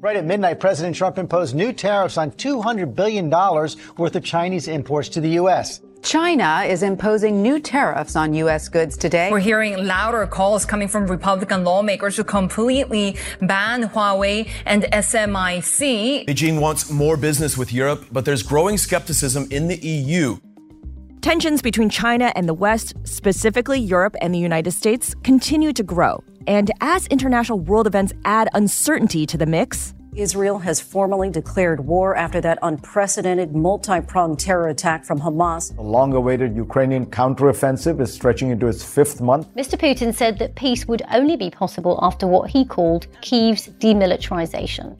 Right at midnight, President Trump imposed new tariffs on $200 billion worth of Chinese imports to the U.S. China is imposing new tariffs on U.S. goods today. We're hearing louder calls coming from Republican lawmakers to completely ban Huawei and SMIC. Beijing wants more business with Europe, but there's growing skepticism in the EU. Tensions between China and the West, specifically Europe and the United States, continue to grow. And as international world events add uncertainty to the mix, Israel has formally declared war after that unprecedented multi pronged terror attack from Hamas. The long awaited Ukrainian counteroffensive is stretching into its fifth month. Mr. Putin said that peace would only be possible after what he called Kyiv's demilitarization.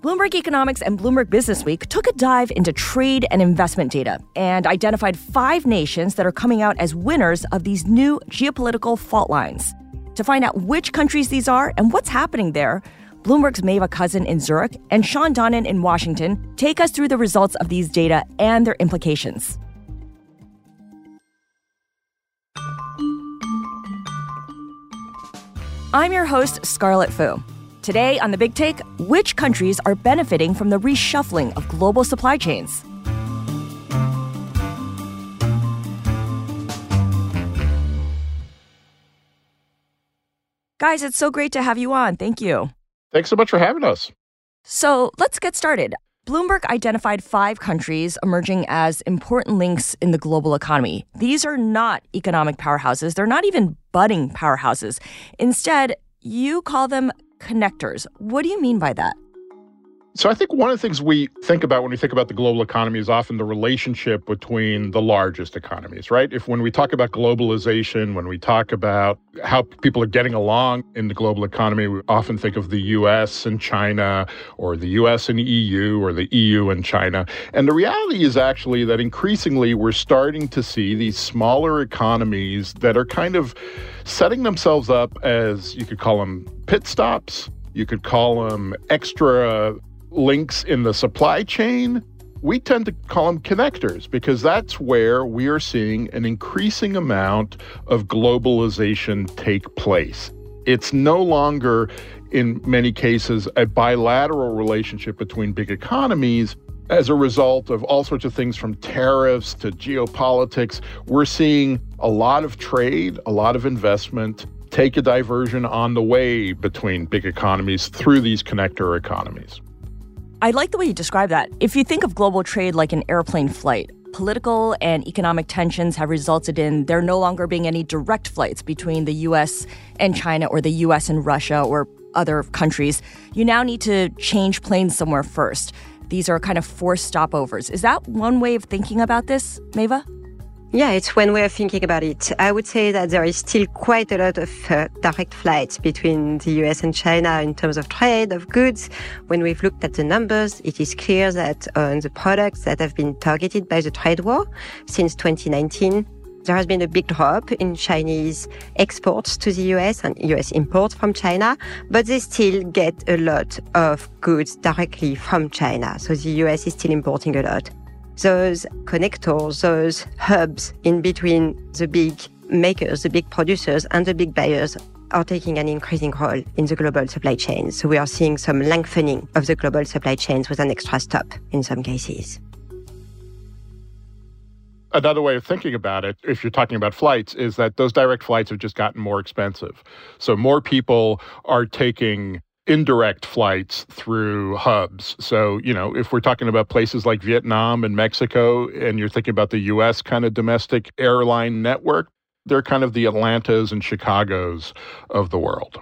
Bloomberg Economics and Bloomberg Businessweek took a dive into trade and investment data and identified five nations that are coming out as winners of these new geopolitical fault lines. To find out which countries these are and what's happening there, Bloomberg's Maeva Cousin in Zurich and Shawn Donnan in Washington take us through the results of these data and their implications. I'm your host, Scarlet Fu. Today on The Big Take, which countries are benefiting from the reshuffling of global supply chains? Guys, it's so great to have you on. Thank you. Thanks so much for having us. So let's get started. Bloomberg identified five countries emerging as important links in the global economy. These are not economic powerhouses, they're not even budding powerhouses. Instead, you call them connectors. What do you mean by that? So I think one of the things we think about when we think about the global economy is often the relationship between the largest economies, right? If when we talk about globalization, when we talk about how people are getting along in the global economy, we often think of the US and China or the US and EU or the EU and China. And the reality is actually that increasingly we're starting to see these smaller economies that are kind of setting themselves up as you could call them pit stops you could call them extra links in the supply chain, we tend to call them connectors because that's where we are seeing an increasing amount of globalization take place. It's no longer, in many cases, a bilateral relationship between big economies. As a result of all sorts of things from tariffs to geopolitics, we're seeing a lot of trade, a lot of investment take a diversion on the way between big economies through these connector economies. I like the way you describe that. If you think of global trade like an airplane flight, political and economic tensions have resulted in there no longer being any direct flights between the US and China or the US and Russia or other countries. You now need to change planes somewhere first. These are kind of forced stopovers. Is that one way of thinking about this, Maeva? Yeah, it's one way of thinking about it. I would say that there is still quite a lot of uh, direct flights between the US and China in terms of trade of goods. When we've looked at the numbers, it is clear that on the products that have been targeted by the trade war since 2019, there has been a big drop in Chinese exports to the US and US imports from China, but they still get a lot of goods directly from China. So the US is still importing a lot those connectors, those hubs in between the big makers, the big producers, and the big buyers are taking an increasing role in the global supply chain. So we are seeing some lengthening of the global supply chains with an extra stop in some cases. Another way of thinking about it, if you're talking about flights, is that those direct flights have just gotten more expensive. So more people are taking indirect flights through hubs. So, you know, if we're talking about places like Vietnam and Mexico, and you're thinking about the US kind of domestic airline network, they're kind of the Atlantas and Chicagos of the world.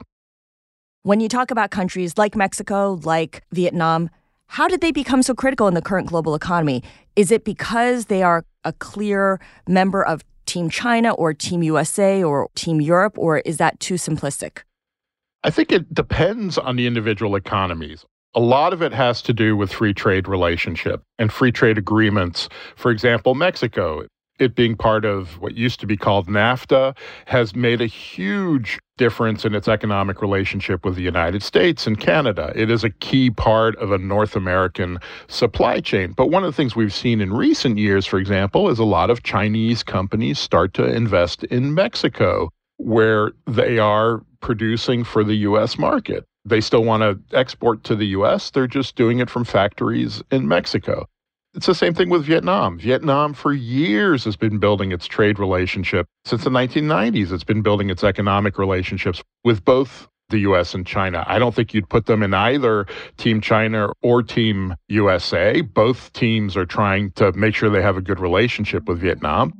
When you talk about countries like Mexico, like Vietnam, how did they become so critical in the current global economy? Is it because they are a clear member of Team China or Team USA or Team Europe, or is that too simplistic? I think it depends on the individual economies. A lot of it has to do with free trade relationship and free trade agreements. For example, Mexico, it being part of what used to be called NAFTA, has made a huge difference in its economic relationship with the United States and Canada. It is a key part of a North American supply chain. But one of the things we've seen in recent years, for example, is a lot of Chinese companies start to invest in Mexico, where they are producing for the U.S. market. They still want to export to the US. They're just doing it from factories in Mexico. It's the same thing with Vietnam. Vietnam, for years, has been building its trade relationship. Since the 1990s, it's been building its economic relationships with both the US and China. I don't think you'd put them in either Team China or Team USA. Both teams are trying to make sure they have a good relationship with Vietnam.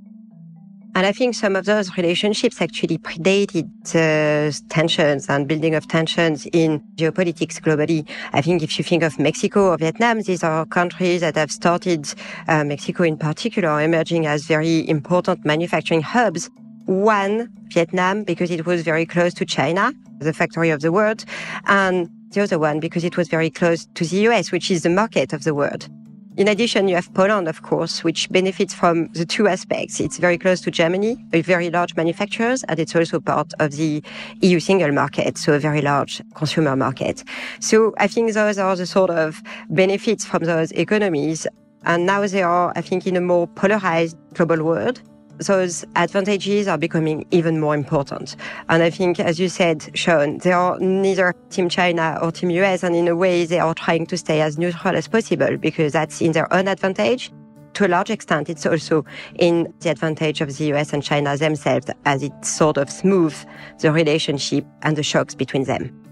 And I think some of those relationships actually predated uh, tensions and building of tensions in geopolitics globally. I think if you think of Mexico or Vietnam, these are countries that have started, uh, Mexico in particular, emerging as very important manufacturing hubs. One, Vietnam, because it was very close to China, the factory of the world, and the other one because it was very close to the US, which is the market of the world. In addition, you have Poland, of course, which benefits from the two aspects. It's very close to Germany, a very large manufacturers, and it's also part of the EU single market, so a very large consumer market. So I think those are the sort of benefits from those economies. And now they are, I think, in a more polarized global world those advantages are becoming even more important. And I think, as you said, Shawn, they are neither Team China or Team US, and in a way, they are trying to stay as neutral as possible because that's in their own advantage. To a large extent, it's also in the advantage of the US and China themselves as it sort of smooths the relationship and the shocks between them.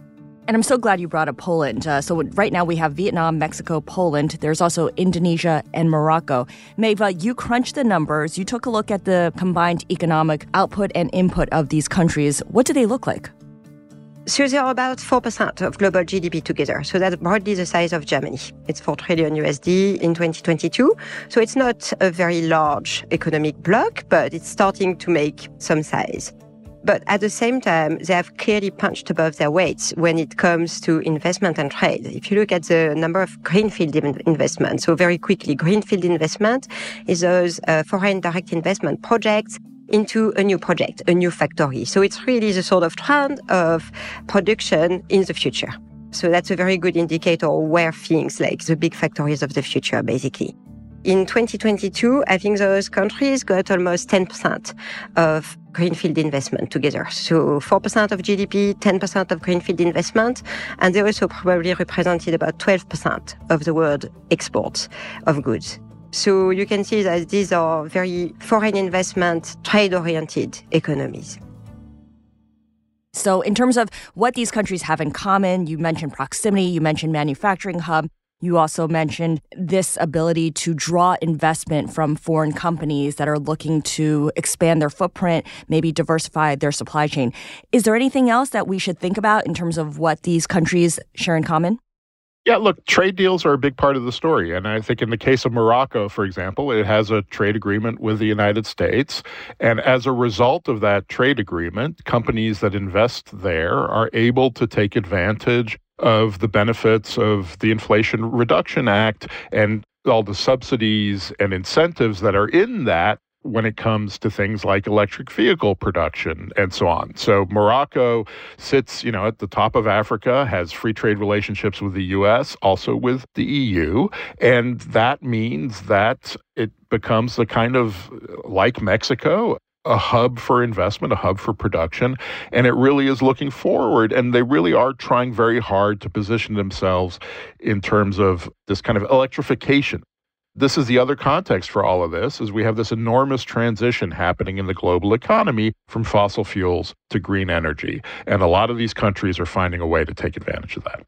And I'm so glad you brought up Poland. Uh, so right now we have Vietnam, Mexico, Poland. There's also Indonesia and Morocco. Maeva, you crunched the numbers. You took a look at the combined economic output and input of these countries. What do they look like? So they are about 4% of global GDP together. So that's broadly the size of Germany. It's 4 trillion USD in 2022. So it's not a very large economic bloc, but it's starting to make some size. But at the same time, they have clearly punched above their weights when it comes to investment and trade. If you look at the number of greenfield investments, so very quickly, greenfield investment is those uh, foreign direct investment projects into a new project, a new factory. So it's really the sort of trend of production in the future. So that's a very good indicator where things like the big factories of the future, basically. In 2022, I think those countries got almost 10% of greenfield investment together. So 4% of GDP, 10% of greenfield investment, and they also probably represented about 12% of the world exports of goods. So you can see that these are very foreign investment, trade oriented economies. So, in terms of what these countries have in common, you mentioned proximity, you mentioned manufacturing hub. You also mentioned this ability to draw investment from foreign companies that are looking to expand their footprint, maybe diversify their supply chain. Is there anything else that we should think about in terms of what these countries share in common? Yeah, look, trade deals are a big part of the story. And I think in the case of Morocco, for example, it has a trade agreement with the United States. And as a result of that trade agreement, companies that invest there are able to take advantage of the benefits of the Inflation Reduction Act and all the subsidies and incentives that are in that when it comes to things like electric vehicle production and so on. So Morocco sits, you know, at the top of Africa, has free trade relationships with the US, also with the EU, and that means that it becomes the kind of like Mexico, a hub for investment, a hub for production, and it really is looking forward. And they really are trying very hard to position themselves in terms of this kind of electrification. This is the other context for all of this is we have this enormous transition happening in the global economy from fossil fuels to green energy. And a lot of these countries are finding a way to take advantage of that.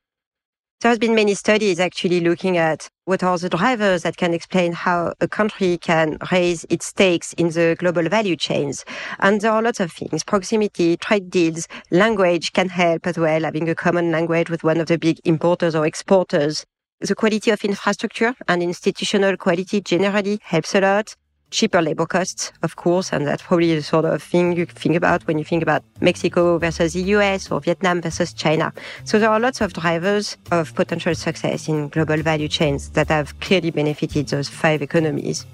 There has been many studies actually looking at what are the drivers that can explain how a country can raise its stakes in the global value chains. And there are lots of things. Proximity, trade deals, language can help as well, having a common language with one of the big importers or exporters. The quality of infrastructure and institutional quality generally helps a lot. Cheaper labor costs, of course, and that's probably the sort of thing you think about when you think about Mexico versus the US or Vietnam versus China. So there are lots of drivers of potential success in global value chains that have clearly benefited those five economies.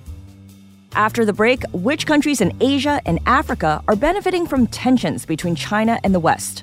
After the break, which countries in Asia and Africa are benefiting from tensions between China and the West?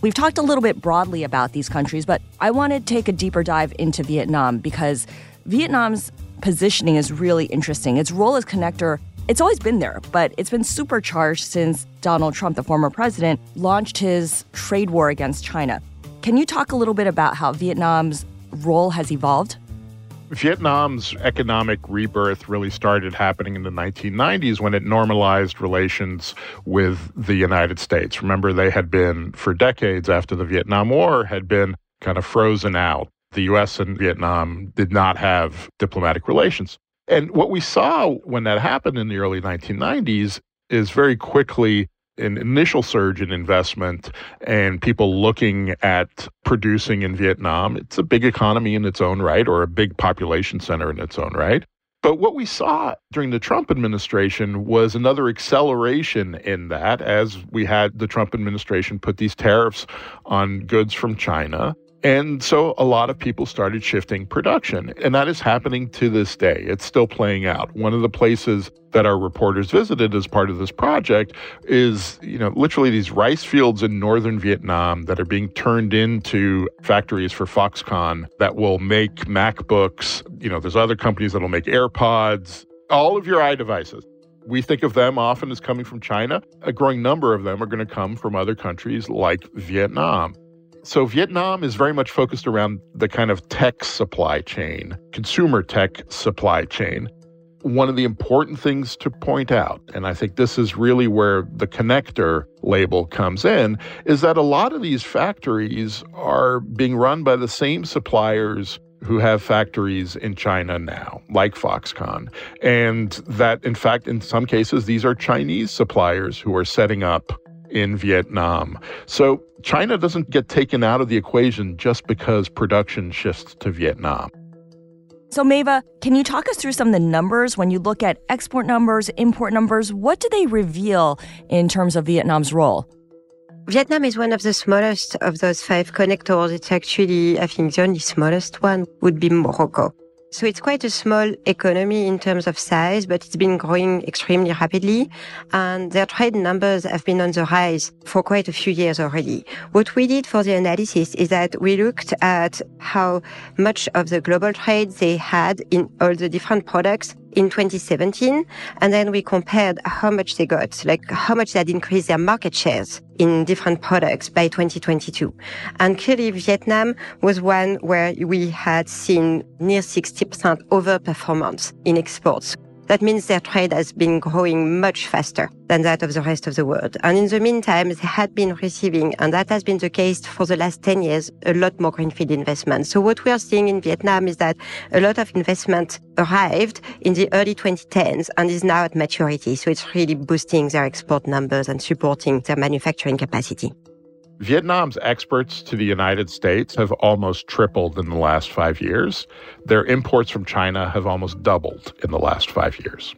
We've talked a little bit broadly about these countries, but I want to take a deeper dive into Vietnam because Vietnam's positioning is really interesting. Its role as connector, it's always been there, but it's been supercharged since Donald Trump, the former president, launched his trade war against China. Can you talk a little bit about how Vietnam's role has evolved? Vietnam's economic rebirth really started happening in the 1990s when it normalized relations with the United States. Remember, they had been, for decades after the Vietnam War, had been kind of frozen out. The US and Vietnam did not have diplomatic relations. And what we saw when that happened in the early 1990s is very quickly an initial surge in investment and people looking at producing in Vietnam. It's a big economy in its own right, or a big population center in its own right. But what we saw during the Trump administration was another acceleration in that as we had the Trump administration put these tariffs on goods from China. And so a lot of people started shifting production, and that is happening to this day. It's still playing out. One of the places that our reporters visited as part of this project is, you know, literally these rice fields in northern Vietnam that are being turned into factories for Foxconn that will make MacBooks. You know, there's other companies that'll make AirPods, all of your iDevices. We think of them often as coming from China. A growing number of them are going to come from other countries like Vietnam. So Vietnam is very much focused around the kind of tech supply chain, consumer tech supply chain. One of the important things to point out, and I think this is really where the connector label comes in, is that a lot of these factories are being run by the same suppliers who have factories in China now, like Foxconn. And that, in fact, in some cases, these are Chinese suppliers who are setting up in Vietnam. So China doesn't get taken out of the equation just because production shifts to Vietnam. So, Maeva, can you talk us through some of the numbers when you look at export numbers, import numbers? What do they reveal in terms of Vietnam's role? Vietnam is one of the smallest of those five connectors. It's actually, I think, the only smallest one would be Morocco. So it's quite a small economy in terms of size, but it's been growing extremely rapidly. And their trade numbers have been on the rise for quite a few years already. What we did for the analysis is that we looked at how much of the global trade they had in all the different products in 2017. And then we compared how much they got, like how much they had increased their market shares in different products by 2022. And clearly Vietnam was one where we had seen near 60% overperformance in exports. That means their trade has been growing much faster than that of the rest of the world. And in the meantime, they had been receiving, and that has been the case for the last 10 years, a lot more greenfield investment. So what we are seeing in Vietnam is that a lot of investment arrived in the early 2010s and is now at maturity. So it's really boosting their export numbers and supporting their manufacturing capacity. Vietnam's exports to the United States have almost tripled in the last five years. Their imports from China have almost doubled in the last five years.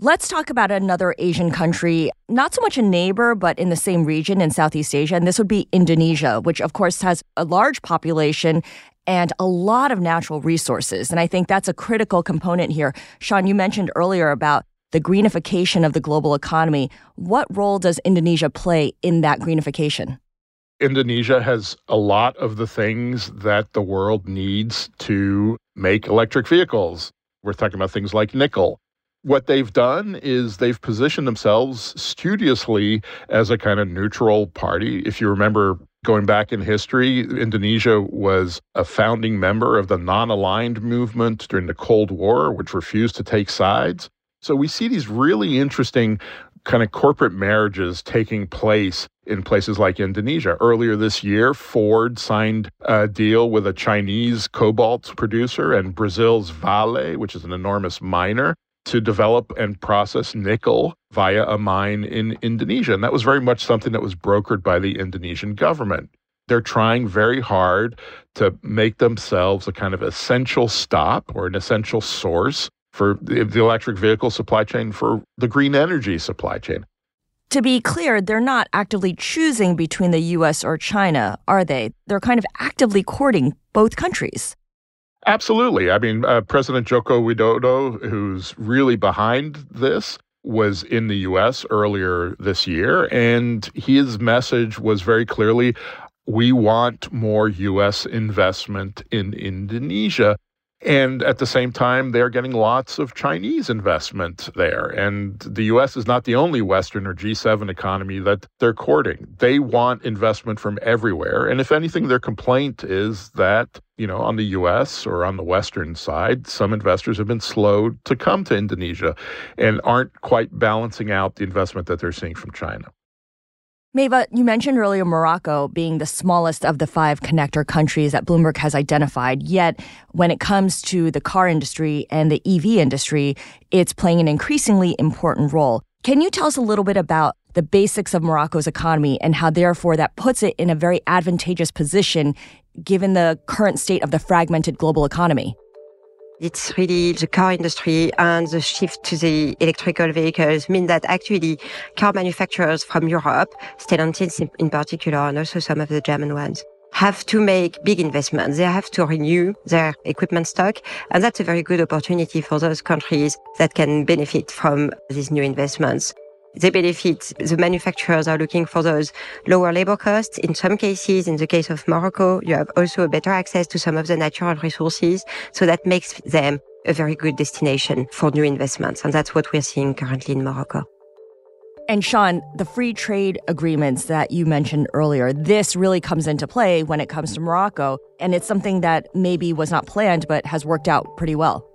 Let's talk about another Asian country, not so much a neighbor, but in the same region in Southeast Asia. And this would be Indonesia, which, of course, has a large population and a lot of natural resources. And I think that's a critical component here. Shawn, you mentioned earlier about the greenification of the global economy. What role does Indonesia play in that greenification? Indonesia has a lot of the things that the world needs to make electric vehicles. We're talking about things like nickel. What they've done is they've positioned themselves studiously as a kind of neutral party. If you remember going back in history, Indonesia was a founding member of the non aligned movement during the Cold War, which refused to take sides. So we see these really interesting kind of corporate marriages taking place in places like Indonesia. Earlier this year, Ford signed a deal with a Chinese cobalt producer and Brazil's Vale, which is an enormous miner, to develop and process nickel via a mine in Indonesia. And that was very much something that was brokered by the Indonesian government. They're trying very hard to make themselves a kind of essential stop or an essential source for the, electric vehicle supply chain, for the green energy supply chain. To be clear, they're not actively choosing between the US or China, are they? They're kind of actively courting both countries. Absolutely. I mean, uh, President Joko Widodo, who's really behind this, was in the US earlier this year, and his message was very clearly we want more US investment in Indonesia. And at the same time, they're getting lots of Chinese investment there. And the US is not the only Western or G7 economy that they're courting. They want investment from everywhere. And if anything, their complaint is that, you know, on the US or on the Western side, some investors have been slow to come to Indonesia and aren't quite balancing out the investment that they're seeing from China. Maeva, you mentioned earlier Morocco being the smallest of the five connector countries that Bloomberg has identified. Yet, when it comes to the car industry and the EV industry, it's playing an increasingly important role. Can you tell us a little bit about the basics of Morocco's economy and how, therefore, that puts it in a very advantageous position given the current state of the fragmented global economy? It's really the car industry and the shift to the electrical vehicles mean that actually car manufacturers from Europe, Stellantis in particular, and also some of the German ones, have to make big investments. They have to renew their equipment stock. And that's a very good opportunity for those countries that can benefit from these new investments they benefit. The manufacturers are looking for those lower labor costs. In some cases, in the case of Morocco, you have also a better access to some of the natural resources. So that makes them a very good destination for new investments. And that's what we're seeing currently in Morocco. And Shawn, the free trade agreements that you mentioned earlier, this really comes into play when it comes to Morocco. And it's something that maybe was not planned, but has worked out pretty well.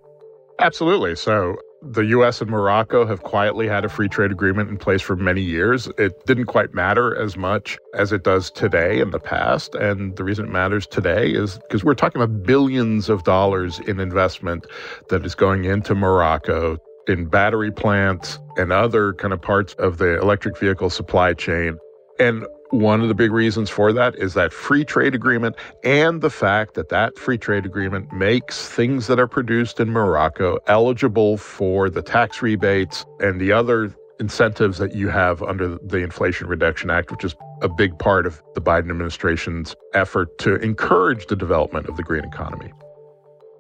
Absolutely. So the US and Morocco have quietly had a free trade agreement in place for many years. It didn't quite matter as much as it does today in the past. And the reason it matters today is because we're talking about billions of dollars in investment that is going into Morocco in battery plants and other kind of parts of the electric vehicle supply chain. And one of the big reasons for that is that free trade agreement and the fact that that free trade agreement makes things that are produced in Morocco eligible for the tax rebates and the other incentives that you have under the Inflation Reduction Act, which is a big part of the Biden administration's effort to encourage the development of the green economy.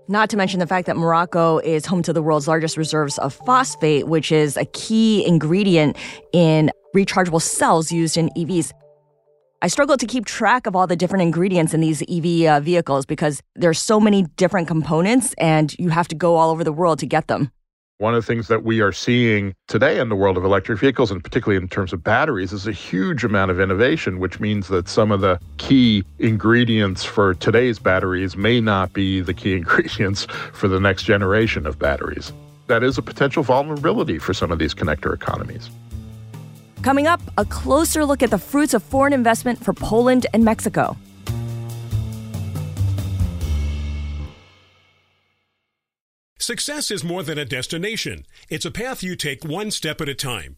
Not to mention the fact that Morocco is home to the world's largest reserves of phosphate, which is a key ingredient in rechargeable cells used in EVs. I struggle to keep track of all the different ingredients in these EV uh, vehicles because there's so many different components and you have to go all over the world to get them. One of the things that we are seeing today in the world of electric vehicles, and particularly in terms of batteries, is a huge amount of innovation, which means that some of the key ingredients for today's batteries may not be the key ingredients for the next generation of batteries that is a potential vulnerability for some of these connector economies. Coming up, a closer look at the fruits of foreign investment for Poland and Mexico. Success is more than a destination. It's a path you take one step at a time.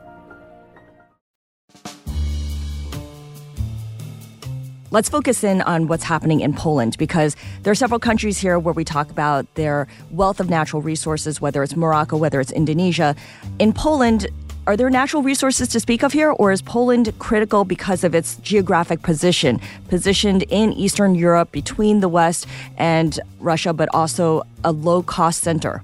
Let's focus in on what's happening in Poland because there are several countries here where we talk about their wealth of natural resources, whether it's Morocco, whether it's Indonesia. In Poland, are there natural resources to speak of here, or is Poland critical because of its geographic position, positioned in Eastern Europe between the West and Russia, but also a low cost center?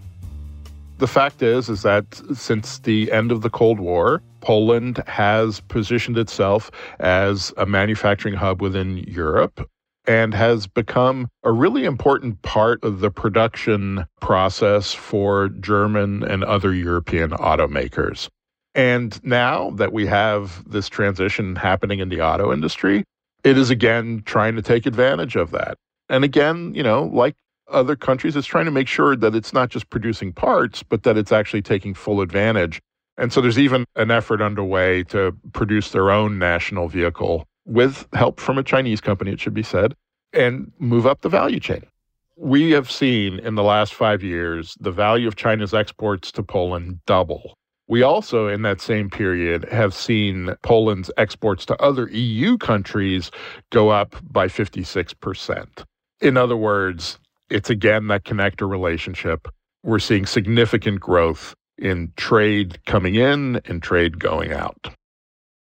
The fact is, is that since the end of the Cold War, Poland has positioned itself as a manufacturing hub within Europe and has become a really important part of the production process for German and other European automakers. And now that we have this transition happening in the auto industry, it is again trying to take advantage of that. And again, you know, like other countries it's trying to make sure that it's not just producing parts, but that it's actually taking full advantage. And so there's even an effort underway to produce their own national vehicle with help from a Chinese company, it should be said, and move up the value chain. We have seen in the last five years the value of China's exports to Poland double. We also, in that same period, have seen Poland's exports to other EU countries go up by 56%. In other words, it's again that connector relationship. We're seeing significant growth in trade coming in and trade going out.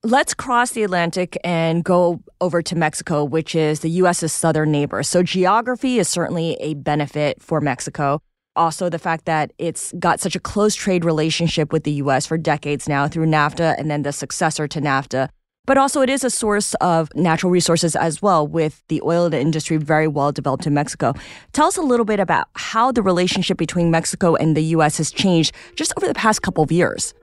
Let's cross the Atlantic and go over to Mexico, which is the U.S.'s southern neighbor. So, geography is certainly a benefit for Mexico. Also, the fact that it's got such a close trade relationship with the U.S. for decades now through NAFTA and then the successor to NAFTA but also it is a source of natural resources as well, with the oil industry very well developed in Mexico. Tell us a little bit about how the relationship between Mexico and the U.S. has changed just over the past couple of years.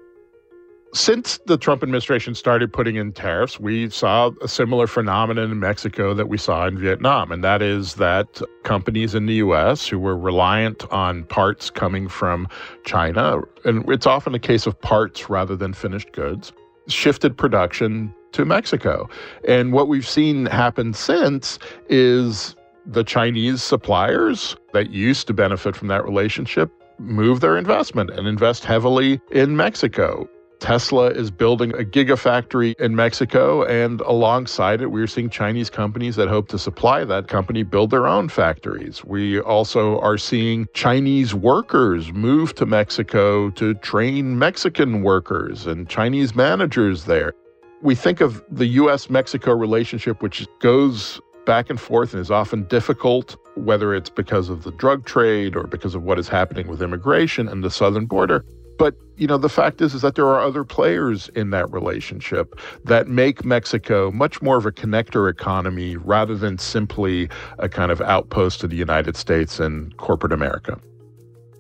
Since the Trump administration started putting in tariffs, we saw a similar phenomenon in Mexico that we saw in Vietnam. And that is that companies in the US who were reliant on parts coming from China, and it's often a case of parts rather than finished goods, shifted production to Mexico. And what we've seen happen since is the Chinese suppliers that used to benefit from that relationship move their investment and invest heavily in Mexico. Tesla is building a gigafactory in Mexico, and alongside it, we're seeing Chinese companies that hope to supply that company build their own factories. We also are seeing Chinese workers move to Mexico to train Mexican workers and Chinese managers there. We think of the US Mexico relationship, which goes back and forth and is often difficult, whether it's because of the drug trade or because of what is happening with immigration and the southern border. But, you know, the fact is is that there are other players in that relationship that make Mexico much more of a connector economy rather than simply a kind of outpost to the United States and corporate America.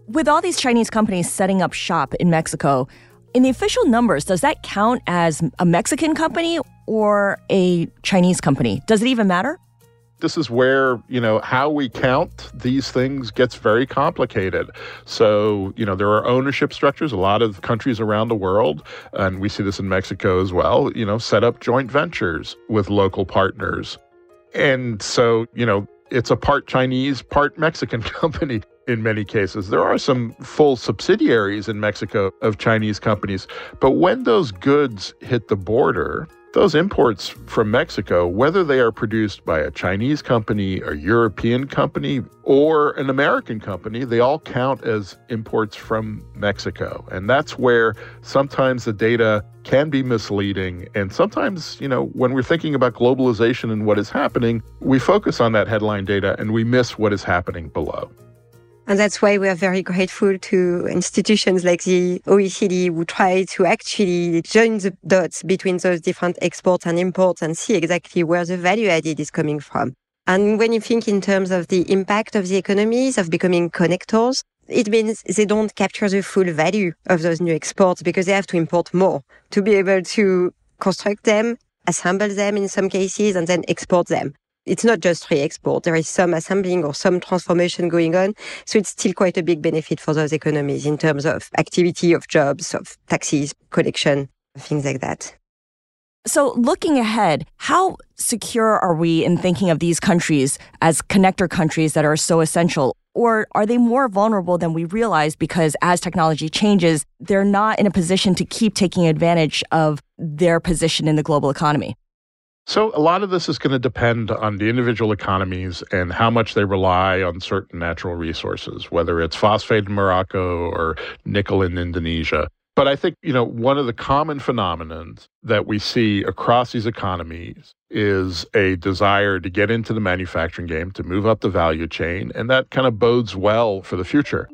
With all these Chinese companies setting up shop in Mexico, in the official numbers, does that count as a Mexican company or a Chinese company? Does it even matter? This is where you know how we count these things gets very complicated so you know there are ownership structures a lot of countries around the world and we see this in mexico as well you know set up joint ventures with local partners and so you know it's a part chinese part mexican company in many cases. There are some full subsidiaries in Mexico of Chinese companies, but when those goods hit the border, those imports from Mexico, whether they are produced by a Chinese company, a European company, or an American company, they all count as imports from Mexico. And that's where sometimes the data can be misleading. And sometimes, you know, when we're thinking about globalization and what is happening, we focus on that headline data and we miss what is happening below. And that's why we are very grateful to institutions like the OECD who try to actually join the dots between those different exports and imports and see exactly where the value added is coming from. And when you think in terms of the impact of the economies of becoming connectors, it means they don't capture the full value of those new exports because they have to import more to be able to construct them, assemble them in some cases, and then export them it's not just re-export. There is some assembling or some transformation going on. So it's still quite a big benefit for those economies in terms of activity of jobs, of taxes, collection, things like that. So, looking ahead, how secure are we in thinking of these countries as connector countries that are so essential? Or are they more vulnerable than we realize because as technology changes, they're not in a position to keep taking advantage of their position in the global economy? So, a lot of this is going to depend on the individual economies and how much they rely on certain natural resources, whether it's phosphate in Morocco or nickel in Indonesia. But I think, you know, one of the common phenomenons that we see across these economies is a desire to get into the manufacturing game, to move up the value chain, and that kind of bodes well for the future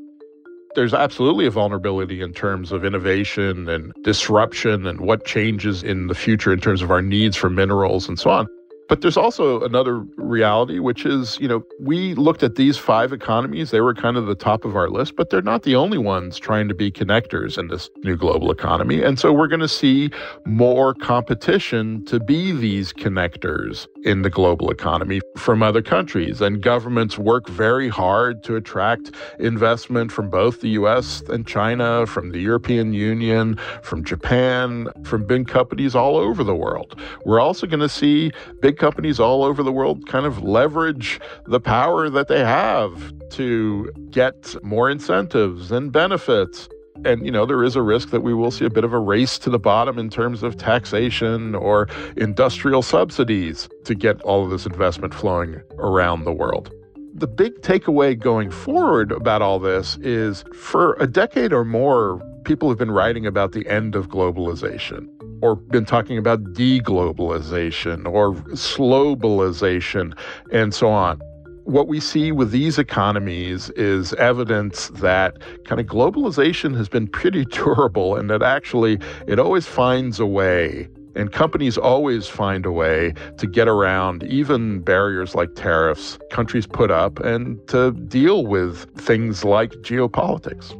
there's absolutely a vulnerability in terms of innovation and disruption and what changes in the future in terms of our needs for minerals and so on. But there's also another reality, which is, you know, we looked at these five economies. They were kind of the top of our list, but they're not the only ones trying to be connectors in this new global economy. And so we're going to see more competition to be these connectors in the global economy from other countries. And governments work very hard to attract investment from both the US and China, from the European Union, from Japan, from big companies all over the world. We're also going to see big companies all over the world kind of leverage the power that they have to get more incentives and benefits and, you know, there is a risk that we will see a bit of a race to the bottom in terms of taxation or industrial subsidies to get all of this investment flowing around the world. The big takeaway going forward about all this is for a decade or more, people have been writing about the end of globalization or been talking about deglobalization or slowbalization and so on. What we see with these economies is evidence that kind of globalization has been pretty durable and that actually it always finds a way and companies always find a way to get around even barriers like tariffs countries put up and to deal with things like geopolitics.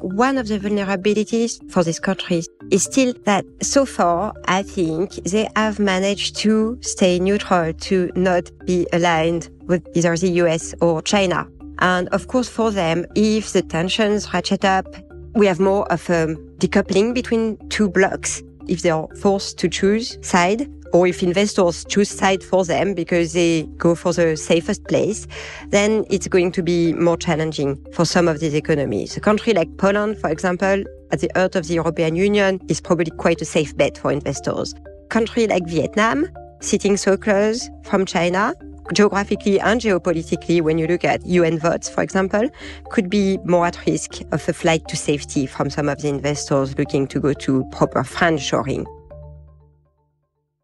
One of the vulnerabilities for these countries is still that so far, I think they have managed to stay neutral, to not be aligned with either the US or China. And of course, for them, if the tensions ratchet up, we have more of a decoupling between two blocks if they are forced to choose side or if investors choose side for them because they go for the safest place, then it's going to be more challenging for some of these economies. A country like Poland, for example, at the heart of the European Union, is probably quite a safe bet for investors. Country like Vietnam, sitting so close from China, geographically and geopolitically, when you look at UN votes, for example, could be more at risk of a flight to safety from some of the investors looking to go to proper friendshoring.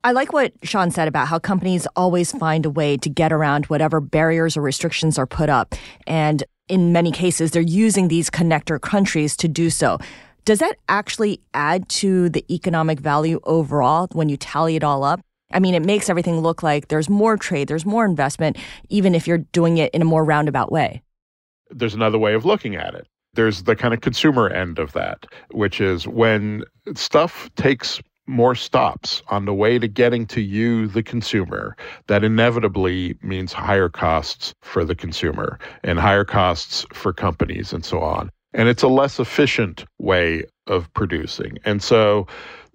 I like what Shawn said about how companies always find a way to get around whatever barriers or restrictions are put up. And in many cases, they're using these connector countries to do so. Does that actually add to the economic value overall when you tally it all up? I mean, it makes everything look like there's more trade, there's more investment, even if you're doing it in a more roundabout way. There's another way of looking at it. There's the kind of consumer end of that, which is when stuff takes more stops on the way to getting to you, the consumer, that inevitably means higher costs for the consumer and higher costs for companies and so on. And it's a less efficient way of producing. And so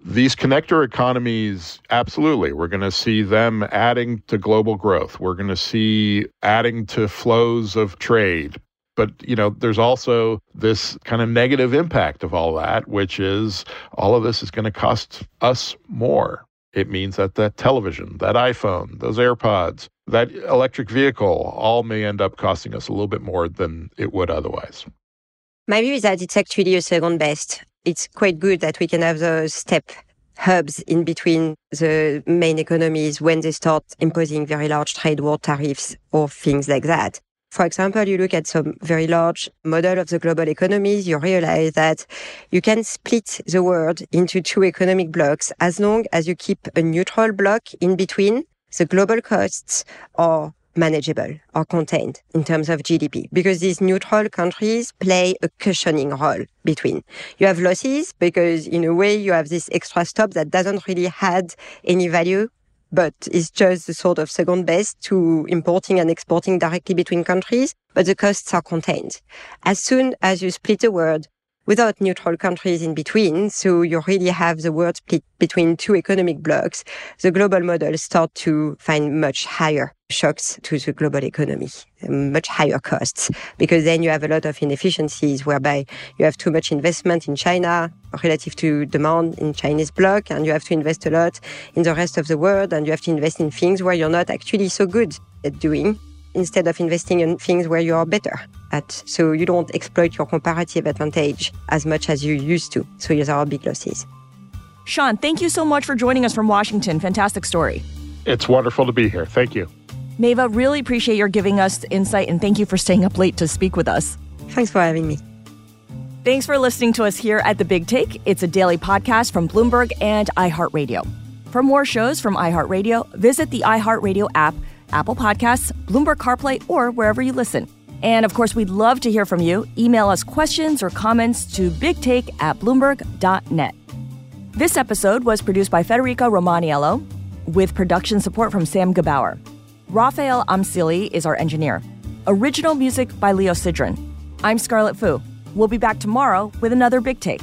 these connector economies, absolutely, we're going to see them adding to global growth. We're going to see adding to flows of trade. But, you know, there's also this kind of negative impact of all that, which is all of this is going to cost us more. It means that that television, that iPhone, those AirPods, that electric vehicle all may end up costing us a little bit more than it would otherwise. My view is that it's actually a second best. It's quite good that we can have those step hubs in between the main economies when they start imposing very large trade war tariffs or things like that. For example, you look at some very large model of the global economies, you realize that you can split the world into two economic blocks as long as you keep a neutral block in between. The global costs are manageable or contained in terms of GDP because these neutral countries play a cushioning role between. You have losses because in a way you have this extra stop that doesn't really add any value but it's just the sort of second best to importing and exporting directly between countries, but the costs are contained. As soon as you split a world without neutral countries in between, so you really have the world split between two economic blocks, the global models start to find much higher shocks to the global economy, um, much higher costs, because then you have a lot of inefficiencies whereby you have too much investment in China relative to demand in Chinese bloc, and you have to invest a lot in the rest of the world, and you have to invest in things where you're not actually so good at doing instead of investing in things where you are better at. So you don't exploit your comparative advantage as much as you used to. So there are big losses. Shawn, thank you so much for joining us from Washington. Fantastic story. It's wonderful to be here. Thank you. Maeva, really appreciate your giving us insight and thank you for staying up late to speak with us. Thanks for having me. Thanks for listening to us here at The Big Take. It's a daily podcast from Bloomberg and iHeartRadio. For more shows from iHeartRadio, visit the iHeartRadio app, Apple Podcasts, Bloomberg CarPlay, or wherever you listen. And of course, we'd love to hear from you. Email us questions or comments to bigtake at bloomberg.net. This episode was produced by Federica Romaniello with production support from Sam Gebauer. Raphael Amsili is our engineer. Original music by Leo Sidran. I'm Scarlet Fu. We'll be back tomorrow with another Big Take.